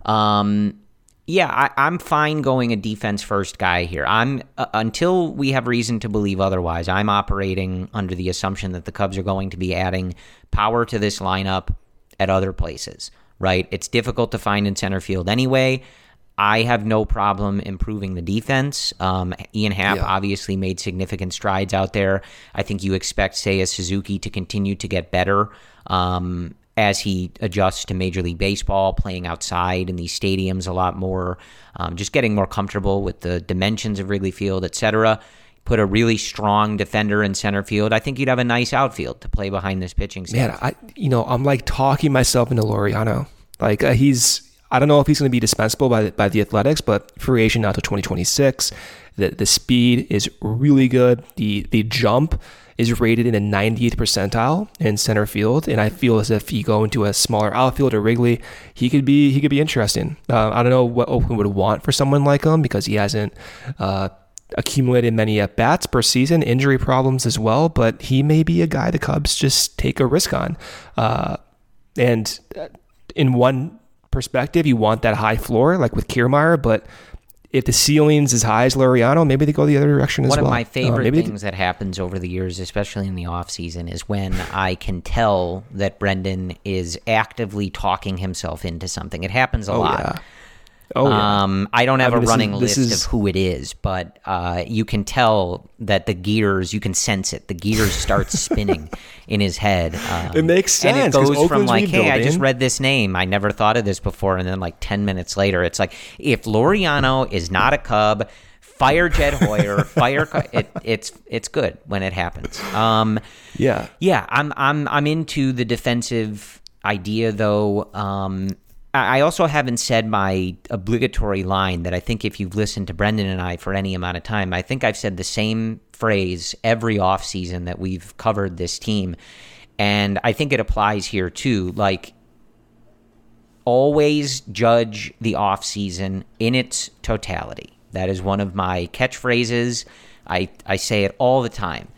Um, yeah, I, am fine going a defense first guy here. I'm uh, until we have reason to believe otherwise. I'm operating under the assumption that the Cubs are going to be adding power to this lineup at other places. Right? It's difficult to find in center field anyway. I have no problem improving the defense. Um, Ian Happ yeah. obviously made significant strides out there. I think you expect Seiya Suzuki to continue to get better. Um, as he adjusts to Major League Baseball, playing outside in these stadiums a lot more, um, just getting more comfortable with the dimensions of Wrigley Field, etc. Put a really strong defender in center field. I think you'd have a nice outfield to play behind this pitching staff. Man, I you know I'm like talking myself into Laureano. Like uh, he's I don't know if he's going to be dispensable by the, by the Athletics, but free agent now to 2026. The the speed is really good. The the jump is rated in the 90th percentile in center field, and I feel as if he go into a smaller outfield or Wrigley, he could be he could be interesting. Uh, I don't know what Oakland would want for someone like him because he hasn't. Uh, accumulated many at bats per season, injury problems as well, but he may be a guy the Cubs just take a risk on. Uh, and uh, in one perspective, you want that high floor, like with Kiermaier, but if the ceiling's as high as Laureano, maybe they go the other direction as One well. One of my Uh, favorite maybe they- things that happens over the years, especially in the off season, is when I can tell that Brendan is actively talking himself into something. It happens a oh lot. yeah. Oh yeah. Um, I don't have I mean, a is- running this list is- of who it is, but uh, you can tell that the gears, you can sense it. The gears start spinning in his head. Um, It makes sense. And it goes from Oakland's like, hey, I just read this name. I never thought of this before. And then like 10 minutes later, it's like, if Laureano is not a Cub, fire Jed Hoyer, fire. Co- It, it's it's good when it happens. Um, yeah. yeah, I'm I'm I'm into the defensive idea though. Um, I also haven't said my obligatory line that I think if you've listened to Brendan and I for any amount of time, I think I've said the same phrase every offseason that we've covered this team. And I think it applies here too. Like always judge the offseason in its totality. That is one of my catchphrases. I, I say it all the time.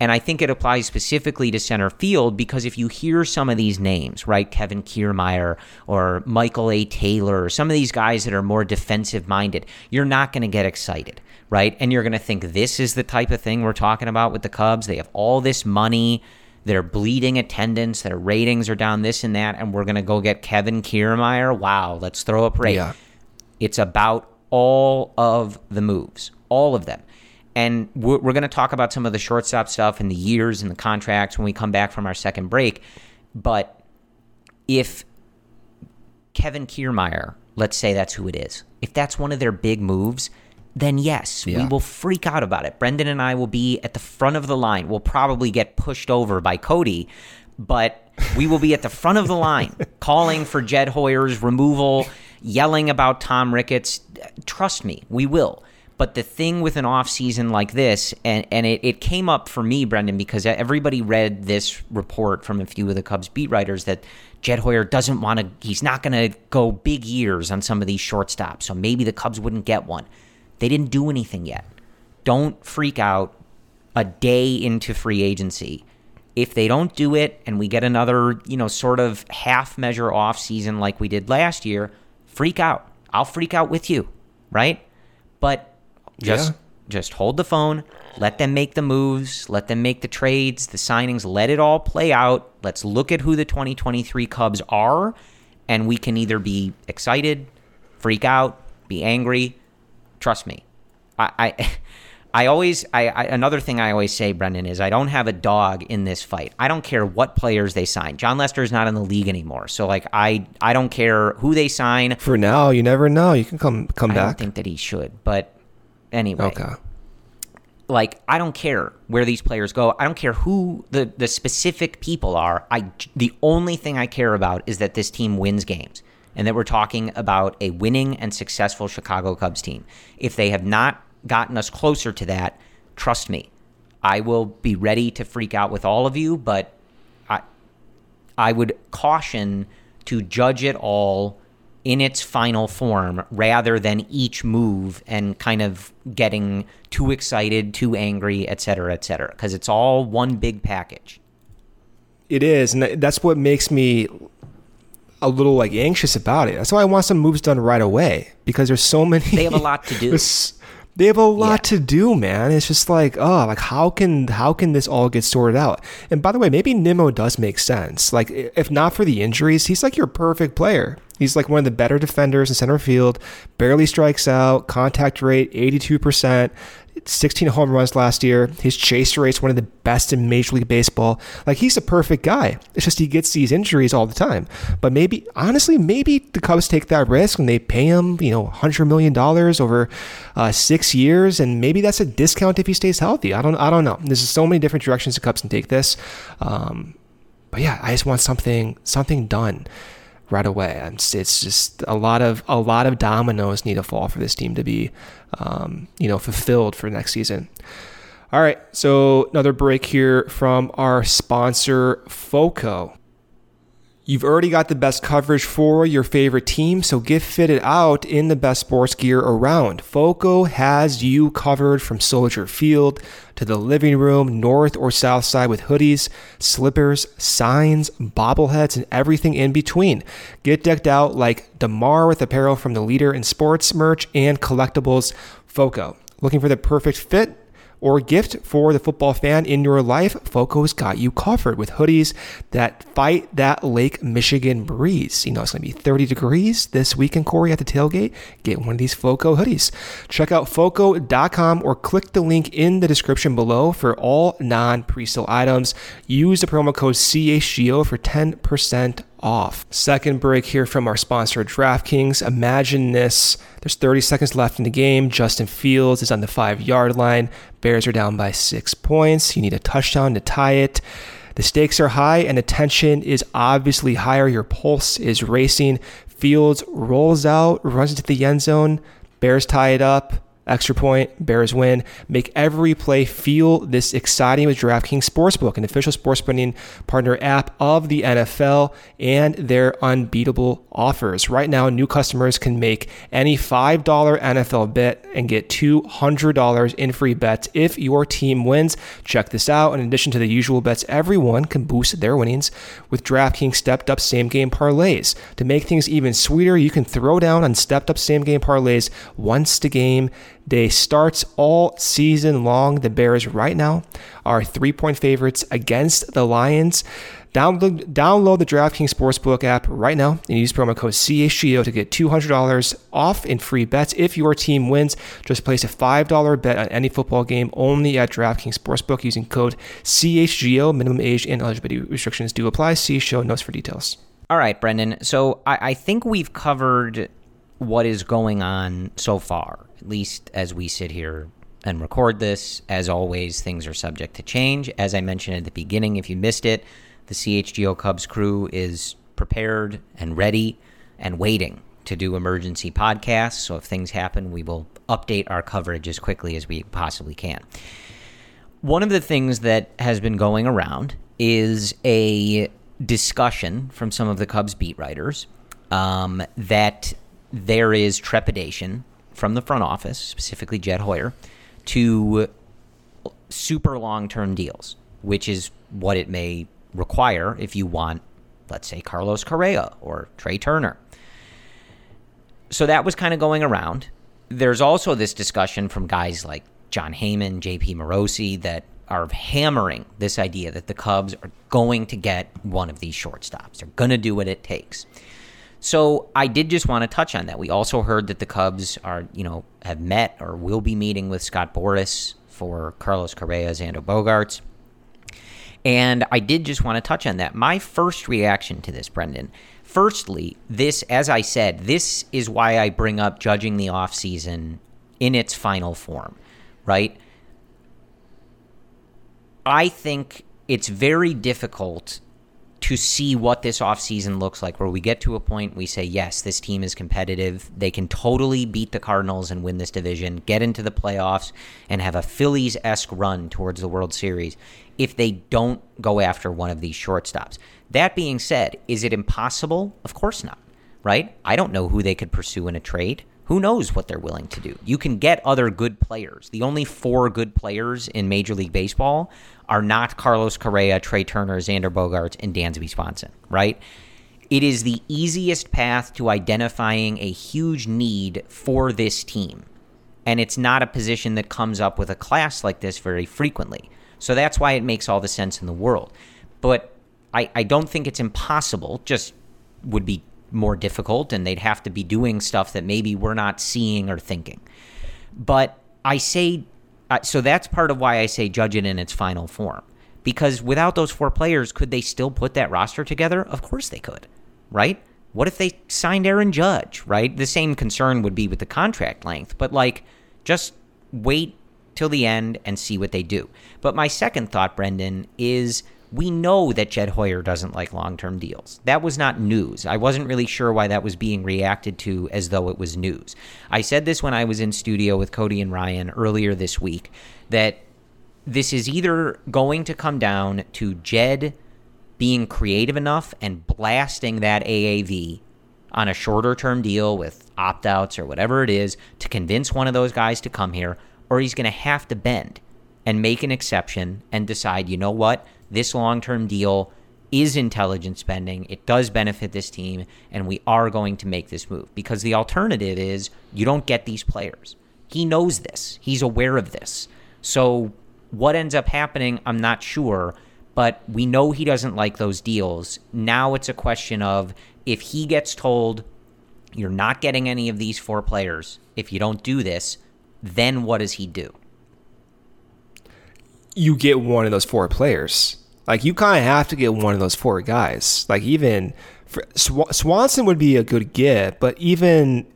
And I think it applies specifically to center field because if you hear some of these names, right, Kevin Kiermaier or Michael A. Taylor, or some of these guys that are more defensive minded, you're not going to get excited, right? And you're going to think this is the type of thing we're talking about with the Cubs. They have all this money, they're bleeding attendance, their ratings are down this and that, and we're going to go get Kevin Kiermaier. Wow, let's throw a parade. Yeah. It's about all of the moves, all of them. And we're, we're going to talk about some of the shortstop stuff and the years and the contracts when we come back from our second break. But if Kevin Kiermaier, let's say that's who it is, if that's one of their big moves, then yes, we will freak out about it. Brendan and I will be at the front of the line. We'll probably get pushed over by Cody, but we will be at the front of the line calling for Jed Hoyer's removal, yelling about Tom Ricketts. Trust me, we will. But the thing with an off season like this, and, and it, it came up for me, Brendan, because everybody read this report from a few of the Cubs beat writers that Jed Hoyer doesn't want to, he's not going to go big years on some of these shortstops. So maybe the Cubs wouldn't get one. They didn't do anything yet. Don't freak out a day into free agency. If they don't do it and we get another, you know, sort of half measure off season like we did last year, freak out. I'll freak out with you, right? But just Yeah. just hold the phone, let them make the moves, let them make the trades, the signings, let it all play out. Let's look at who the 2023 Cubs are and we can either be excited, freak out, be angry. Trust me. I I, I always I, I another thing I always say, Brendan, is I don't have a dog in this fight. I don't care what players they sign. Jon Lester is not in the league anymore, so like I I don't care who they sign. For now, you never know. You can come come I back. think that he should, but anyway, Okay. like I don't care where these players go. I don't care who the the specific people are. I the only thing I care about is that this team wins games and that we're talking about a winning and successful Chicago Cubs team. If they have not gotten us closer to that, trust me, I will be ready to freak out with all of you, but I I would caution to judge it all in its final form rather than each move and kind of getting too excited, too angry, et cetera, et cetera, because it's all one big package. It is, and that's what makes me a little like anxious about it. That's why I want some moves done right away because there's so many. They have a lot to do. There's- They have a lot Yeah. to do, man. It's just like, oh, like how can how can this all get sorted out? And by the way, maybe Nimmo does make sense. Like if not for the injuries, he's like your perfect player. He's like one of the better defenders in center field. Barely strikes out. Contact rate eighty two percent. 16 home runs last year. His chase rate's one of the best in Major League Baseball. Like he's a perfect guy. It's just he gets these injuries all the time. But maybe, honestly, maybe the Cubs take that risk and they pay him, you know, hundred million dollars over uh, six years, and maybe that's a discount if he stays healthy. I don't, I don't know. There's so many different directions the Cubs can take this. Um, but yeah, I just want something, something done right away. It's, it's just a lot of a lot of dominoes need to fall for this team to be, um, you know, fulfilled for next season. All right, so another break here from our sponsor, Foco. You've already got the best coverage for your favorite team, so get fitted out in the best sports gear around. Foco has you covered from Soldier Field to the living room, north or south side with hoodies, slippers, signs, bobbleheads, and everything in between. Get decked out like DeMar with apparel from the leader in sports merch and collectibles, Foco. Looking for the perfect fit? Or gift for the football fan in your life, Foco's got you covered with hoodies that fight that Lake Michigan breeze. You know, it's going to be 30 degrees this weekend, Corey, at the tailgate. Get one of these Foco hoodies. Check out Foco.com or click the link in the description below for all non pre-sale items. Use the promo code CHGO for 10% off. Second break here from our sponsor, DraftKings. Imagine this. There's 30 seconds left in the game. Justin Fields is on the five yard line. Bears are down by six points. You need a touchdown to tie it. The stakes are high and the tension is obviously higher. Your pulse is racing. Fields rolls out, runs into the end zone. Bears tie it up. Extra point, Bears win. Make every play feel this exciting with DraftKings Sportsbook, an official sports betting partner app of the NFL, and their unbeatable offers. Right now, new customers can make any $5 NFL bet and get $200 in free bets if your team wins. Check this out. In addition to the usual bets, everyone can boost their winnings with DraftKings stepped up same game parlays. To make things even sweeter, you can throw down on stepped up same game parlays once the game Day starts all season long. The Bears right now are three point favorites against the Lions. Download, download the DraftKings Sportsbook app right now and use promo code CHGO to get $200 off in free bets if your team wins. Just place a $5 bet on any football game only at DraftKings Sportsbook using code CHGO. Minimum age and eligibility restrictions do apply. See show notes for details. All right, Brendan. So I, I think we've covered what is going on so far, at least as we sit here and record this. As always, things are subject to change. As I mentioned at the beginning, if you missed it, the CHGO Cubs crew is prepared and ready and waiting to do emergency podcasts. So if things happen, we will update our coverage as quickly as we possibly can. One of the things that has been going around is a discussion from some of the Cubs beat writers um, that there is trepidation from the front office, specifically Jed Hoyer, to super long term deals, which is what it may require if you want, let's say, Carlos Correa or Trea Turner. So that was kind of going around. There's also this discussion from guys like Jon Heyman, JP Morosi, that are hammering this idea that the Cubs are going to get one of these shortstops. They're going to do what it takes. So I did just want to touch on that. We also heard that the Cubs are, you know, have met or will be meeting with Scott Boras for Carlos Correa, Xander Bogaerts. And I did just want to touch on that. My first reaction to this, Brendan, firstly, this, as I said, this is why I bring up judging the offseason in its final form, right? I think it's very difficult to see what this offseason looks like, where we get to a point we say, yes, this team is competitive. They can totally beat the Cardinals and win this division, get into the playoffs, and have a Phillies esque run towards the World Series if they don't go after one of these shortstops. That being said, is it impossible? Of course not, right? I don't know who they could pursue in a trade. Who knows what they're willing to do? You can get other good players. The only four good players in Major League Baseball are not Carlos Correa, Trea Turner, Xander Bogaerts, and Dansby Swanson, right? It is the easiest path to identifying a huge need for this team. And it's not a position that comes up with a class like this very frequently. So that's why it makes all the sense in the world. But I, I don't think it's impossible, just would be more difficult, and they'd have to be doing stuff that maybe we're not seeing or thinking. But I say so that's part of why I say judge it in its final form. Because without those four players, could they still put that roster together? Of course they could, right? What if they signed Aaron Judge, right? The same concern would be with the contract length, but like just wait till the end and see what they do. But my second thought, Brendan, is we know that Jed Hoyer doesn't like long term deals. That was not news. I wasn't really sure why that was being reacted to as though it was news. I said this when I was in studio with Cody and Ryan earlier this week that this is either going to come down to Jed being creative enough and blasting that AAV on a shorter term deal with opt outs or whatever it is to convince one of those guys to come here, or he's going to have to bend and make an exception and decide, you know what, this long term deal is intelligent spending. It does benefit this team, and we are going to make this move because the alternative is you don't get these players. He knows this, he's aware of this. So, what ends up happening, I'm not sure, but we know he doesn't like those deals. Now it's a question of if he gets told, you're not getting any of these four players if you don't do this, then what does he do? You get one of those four players. Like you kind of have to get one of those four guys. Like even for, Sw- Swanson would be a good get, but even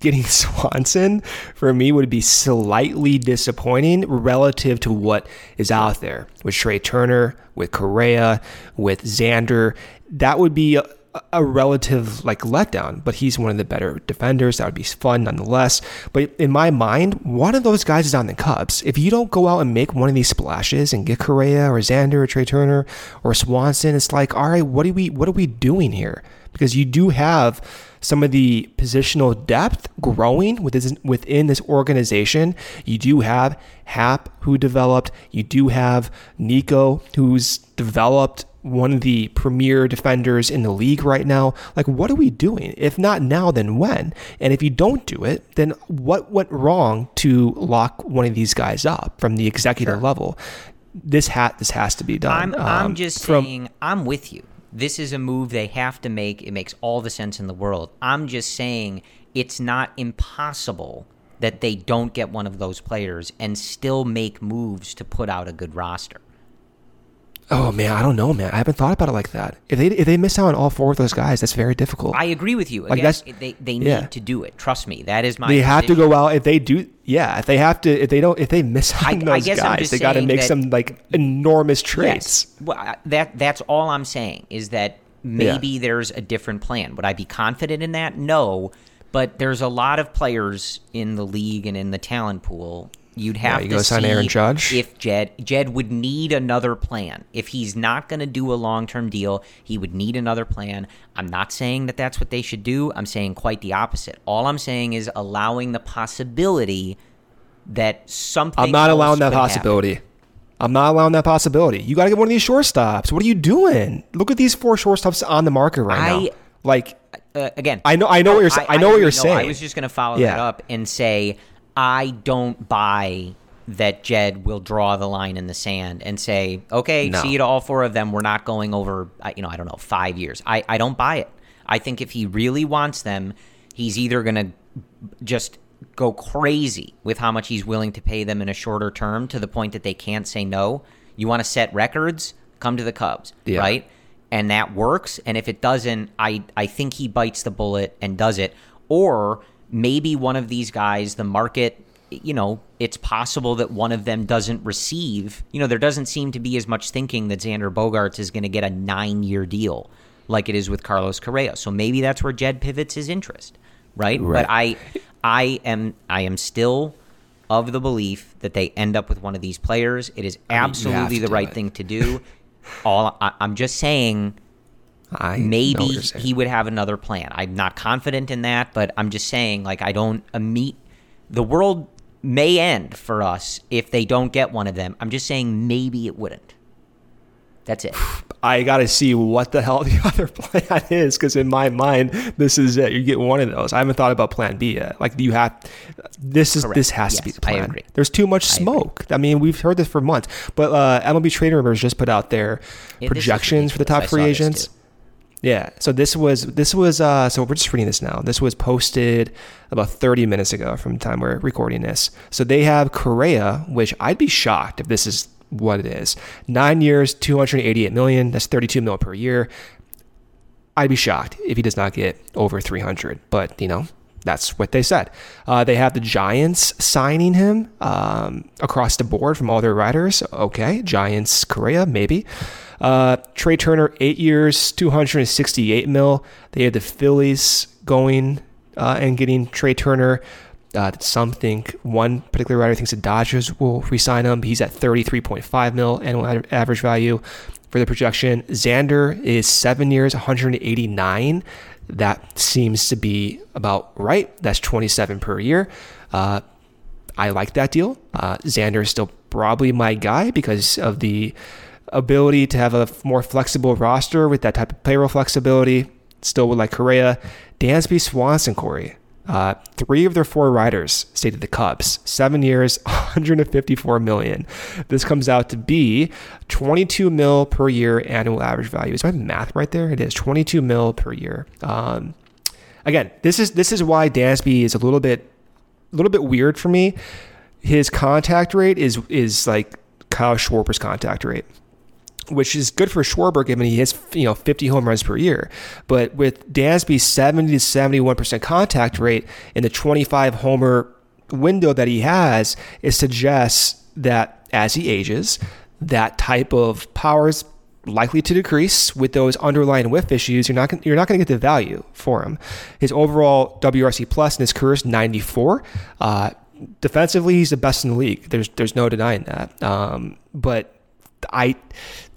getting Swanson for me would be slightly disappointing relative to what is out there with Trea Turner, with Correa, with Xander. That would be a, relative like letdown, but he's one of the better defenders. That would be fun nonetheless. But in my mind, one of those guys is on the Cubs. If you don't go out and make one of these splashes and get Correa or Xander or Trea Turner or Swanson, it's like, all right, what are we what are we doing here? Because you do have some of the positional depth growing within within this organization. You do have Happ who developed. You do have Nico who's developed one of the premier defenders in the league right now. Like, what are we doing? If not now, then when? And if you don't do it, then what went wrong to lock one of these guys up from the executive sure. level? This hat, this has to be done. I'm, um, I'm just from, saying, I'm with you. This is a move they have to make. It makes all the sense in the world. I'm just saying it's not impossible that they don't get one of those players and still make moves to put out a good roster. Oh man, I don't know, man. I haven't thought about it like that. If they if they miss out on all four of those guys, that's very difficult. I agree with you. Again, like that's, they they need yeah. to do it. Trust me, that is my. They position. have to go out if they do. Yeah, if they have to, if they don't, if they miss out on those guys, they got to make that, some like enormous trades. Yes, well, that that's all I'm saying is that maybe yeah. there's a different plan. Would I be confident in that? No, but there's a lot of players in the league and in the talent pool You'd have yeah, you to see Aaron Judge. if Jed Jed would need another plan. If he's not going to do a long term deal, he would need another plan. I'm not saying that that's what they should do. I'm saying quite the opposite. All I'm saying is allowing the possibility that something. I'm not allowing that possibility. Happen. I'm not allowing that possibility. You got to get one of these shortstops. What are you doing? Look at these four shortstops on the market right I, now. Like uh, again, I know, I know what you're, I, I know what you're saying. I was just going to follow yeah. that up and say I don't buy that Jed will draw the line in the sand and say, okay, no. see it all four of them. We're not going over, you know, I don't know, five years. I, I don't buy it. I think if he really wants them, he's either going to just go crazy with how much he's willing to pay them in a shorter term to the point that they can't say no. You want to set records? Come to the Cubs, yeah. right? And that works. And if it doesn't, I, I think he bites the bullet and does it. Or maybe one of these guys, the market, you know, it's possible that one of them doesn't receive. You know, there doesn't seem to be as much thinking that Xander Bogaerts is going to get a nine year deal like it is with Carlos Correa. So maybe that's where Jed pivots his interest, right? right? But I, I am, I am still of the belief that they end up with one of these players. It is absolutely I mean, the right it. thing to do. All I, I'm just saying I maybe he would have another plan. I'm not confident in that, but I'm just saying, like, I don't meet the world may end for us if they don't get one of them. I'm just saying maybe it wouldn't. That's it. I got to see what the hell the other plan is because in my mind, this is it. You get one of those. I haven't thought about Plan B yet. Like you have, this is Correct. this has yes, to be the plan. There's too much smoke. I, I, mean, we've heard this for months. But uh, MLB Trade Rumors just put out their yeah, projections for the top free agents. Yeah. So this was this was uh so we're just reading this now. This was posted about 30 minutes ago from the time we're recording this. So they have Correa, which I'd be shocked if this is what it is. 9 years, 288 million, that's 32 mil per year. I'd be shocked if he does not get over 300, but you know, that's what they said. Uh, they have the Giants signing him um, across the board from all their riders. Okay, Giants, Correa maybe. Uh, Trea Turner, eight years, 268 mil. They had the Phillies going uh, and getting Trea Turner. Uh, some think one particular writer thinks the Dodgers will resign him. He's at 33.5 mil annual average value. for the projection. Xander is seven years, 189. That seems to be about right. That's 27 per year. Uh, I like that deal. Uh, Xander is still probably my guy because of the ability to have a more flexible roster with that type of payroll flexibility. Still would like Correa. Dansby Swanson, Corey. Uh, three of their four riders stayed at the Cubs. Seven years, 154 million. This comes out to be 22 mil per year annual average value. Is my math right there? It is 22 mil per year. Um, again, this is this is why Dansby is a little bit a little bit weird for me. His contact rate is is like Kyle Schwarber's contact rate which is good for Schwarber given he hits you know 50 home runs per year. But with Dansby's 70 to 71 percent contact rate in the 25 homer window that he has, it suggests that as he ages, that type of power is likely to decrease with those underlying whiff issues. You're not you're not going to get the value for him. His overall WRC plus in his career is 94. Uh, defensively, he's the best in the league. There's there's no denying that. Um, but I,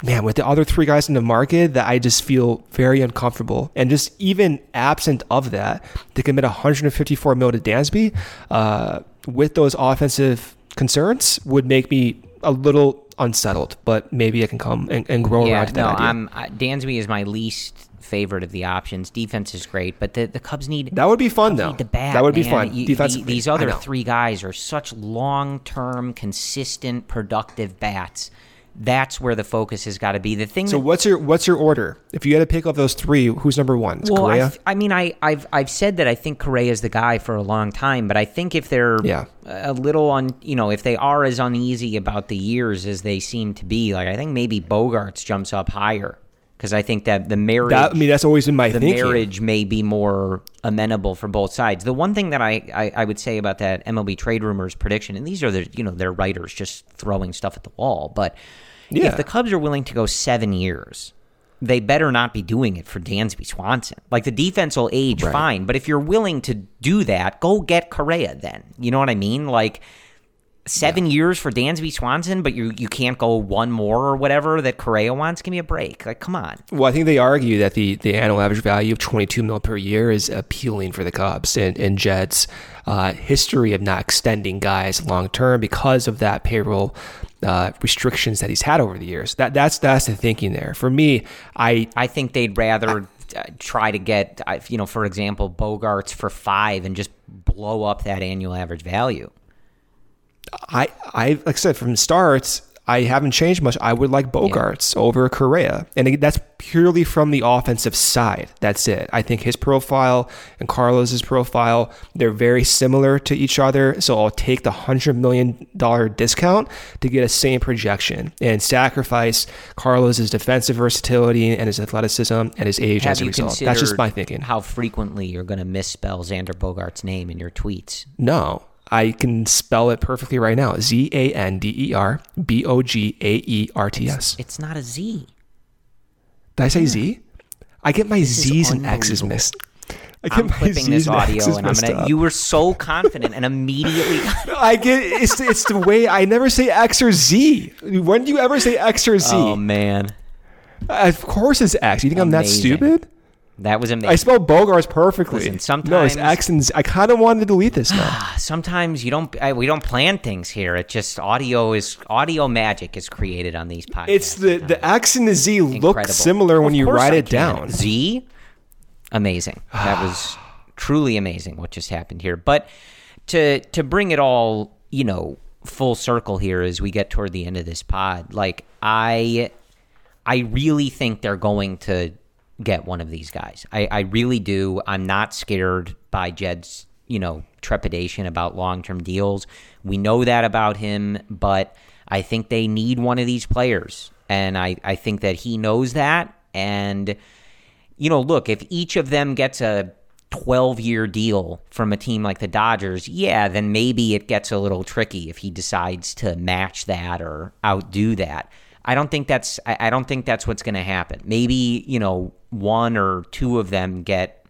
man, with the other three guys in the market, that I just feel very uncomfortable. And just even absent of that, to commit 154 mil to Dansby uh, with those offensive concerns would make me a little unsettled. But maybe I can come and, and grow yeah, around to that no, idea. I'm, uh, Dansby is my least favorite of the options. Defense is great, but the, the Cubs need that would be fun though. the bat, that would be man. fun. You- the- these other three guys are such long term, consistent, productive bats. That's where the focus has got to be. The thing So that what's your what's your order? If you had to pick up those three, who's number one? Is Well, I, I mean, I, I've I've said that I think Correa is the guy for a long time, but I think if they're Yeah. a little on, you know, if they are as uneasy about the years as they seem to be, like I think maybe Bogaerts jumps up higher because I think that the marriage, that, I mean, that's always in my the thinking. marriage may be more amenable for both sides. The one thing that I, I, I would say about that MLB trade rumors prediction, and these are the you know they're writers just throwing stuff at the wall, but Yeah. if the Cubs are willing to go seven years, they better not be doing it for Dansby Swanson. Like the defense will age Right. fine, but if you're willing to do that, go get Correa then. You know what I mean? Like seven years for Dansby Swanson, but you you can't go one more or whatever that Correa wants. Give me a break. Like come on. Well, I think they argue that the, the annual average value of 22 mil per year is appealing for the Cubs and, and Jed's uh, history of not extending guys long term because of that payroll uh, restrictions that he's had over the years. That that's that's the thinking there. For me, I I think they'd rather uh, try to get, uh, you know, for example, Bogaerts for five and just blow up that annual average value. I I like I said from the start, I haven't changed much. I would like Bogaerts over Correa, and that's purely from the offensive side. That's it. I think his profile and Carlos's profile they're very similar to each other. So I'll take the hundred million dollar discount to get a same projection and sacrifice Carlos's defensive versatility and his athleticism and his age Have as a result. That's just my thinking. How frequently you're going to misspell Xander Bogaerts name in your tweets? No, I can spell it perfectly right now. Z A N D E R B O G A E R T S. It's not a Z. Did I say Z? I get my is Z's and X's missed. I get I'm clipping this and audio, X's and I'm gonna. up. You were so confident, and immediately. I get it's it's the way I never say X or Z. When do you ever say X or Z? oh man, of course it's X. You think I'm that stupid? That was amazing. I spelled Bogaerts perfectly. Listen, sometimes no, it's sometimes- X and Z. I kind of wanted to delete this now. Sometimes you don't. I, we don't plan things here. It just audio is audio magic is created on these podcasts. it's the the X and the Z look Incredible. similar when you write I it can. down. Z, amazing. That was truly amazing what just happened here. But to to bring it all, you know, full circle here as we get toward the end of this pod, like I I really think they're going to get one of these guys. I, I really do. I'm not scared by Jed's, you know, trepidation about long term deals. We know that about him, but I think they need one of these players. And I, I think that he knows that. And, you know, look, if each of them gets a 12 year deal from a team like the Dodgers, yeah, then maybe it gets a little tricky if he decides to match that or outdo that. I don't think that's I don't think that's what's going to happen. Maybe, you know, one or two of them get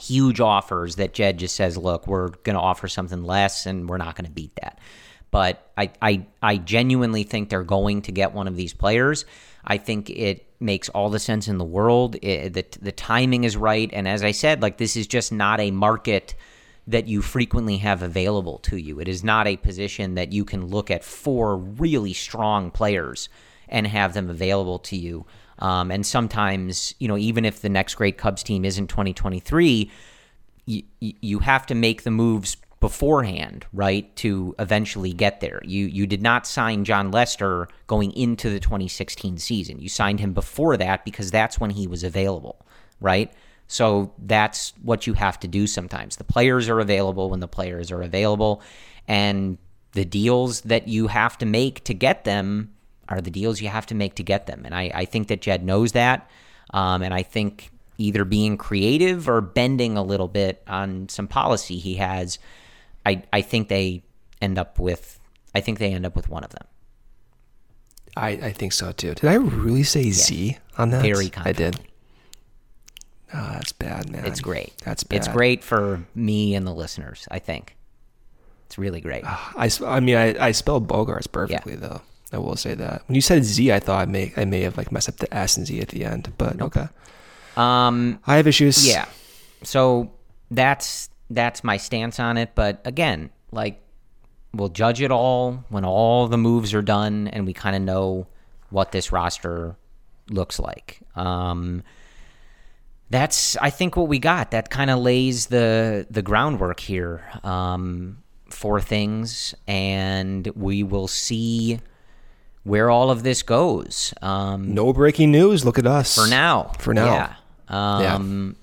huge offers that Jed just says, "Look, we're going to offer something less and we're not going to beat that." But I, I, I genuinely think they're going to get one of these players. I think it makes all the sense in the world. It, the, the timing is right. And as I said, like this is just not a market that you frequently have available to you. It is not a position that you can look at four really strong players and have them available to you. Um, and sometimes, you know, even if the next great Cubs team isn't 2023, you, you have to make the moves beforehand, right, to eventually get there. You you did not sign Jon Lester going into the 2016 season. You signed him before that because that's when he was available, right? So that's what you have to do sometimes. The players are available when the players are available and the deals that you have to make to get them are the deals you have to make to get them. And I, I think that Jed knows that. Um, and I think either being creative or bending a little bit on some policy he has, I, I think they end up with I think they end up with one of them. I, I think so too. Did I really say yeah. Z on that? Very I did. Oh, that's bad, man. It's great. That's bad. It's great for me and the listeners, I think. It's really great. I, I mean, I, I spelled Bogaerts perfectly, yeah. though. I will say that. When you said Z, I thought I may I may have like messed up the S and Z at the end, but nope. okay. Um, I have issues. Yeah. So that's that's my stance on it. But again, like we'll judge it all when all the moves are done and we kind of know what this roster looks like. Um, that's I think what we got. That kind of lays the the groundwork here um, for things, and we will see where all of this goes. Um, no breaking news. Look at us for now. For now, yeah. Um,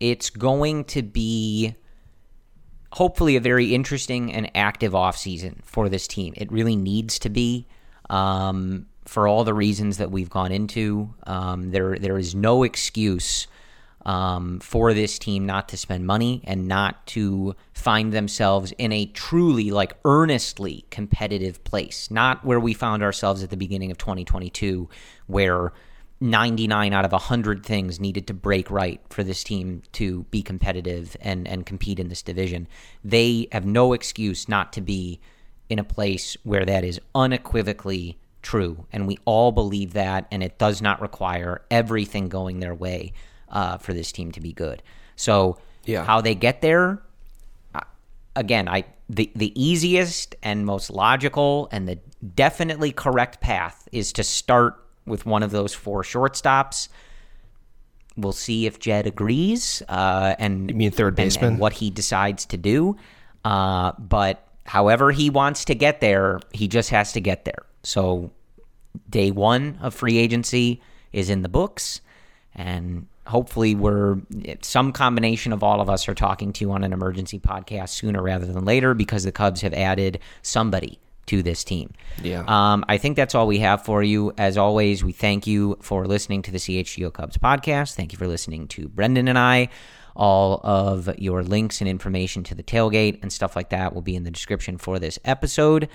yeah. It's going to be hopefully a very interesting and active offseason for this team. It really needs to be. Um, for all the reasons that we've gone into. Um, there, there is no excuse um, for this team not to spend money and not to find themselves in a truly, like, earnestly competitive place. Not where we found ourselves at the beginning of 2022, where 99 out of 100 things needed to break right for this team to be competitive and, and compete in this division. They have no excuse not to be in a place where that is unequivocally true, and we all believe that, and it does not require everything going their way uh, for this team to be good. So, yeah. how they get there, uh, again, I the the easiest and most logical and the definitely correct path is to start with one of those four shortstops. We'll see if Jed agrees, uh, and you mean third baseman, and, and what he decides to do. Uh, but however he wants to get there, he just has to get there. So day one of free agency is in the books, and hopefully we're some combination of all of us are talking to you on an emergency podcast sooner rather than later because the Cubs have added somebody to this team. Yeah. Um, I think that's all we have for you. As always, we thank you for listening to the CHGO Cubs podcast. Thank you for listening to Brendan and I. All of your links and information to the tailgate and stuff like that will be in the description for this episode.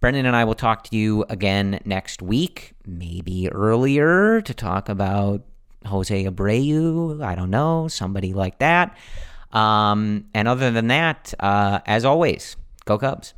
Brendan and I will talk to you again next week, maybe earlier, to talk about Jose Abreu. I don't know, somebody like that. Um, and other than that, uh, as always, go Cubs.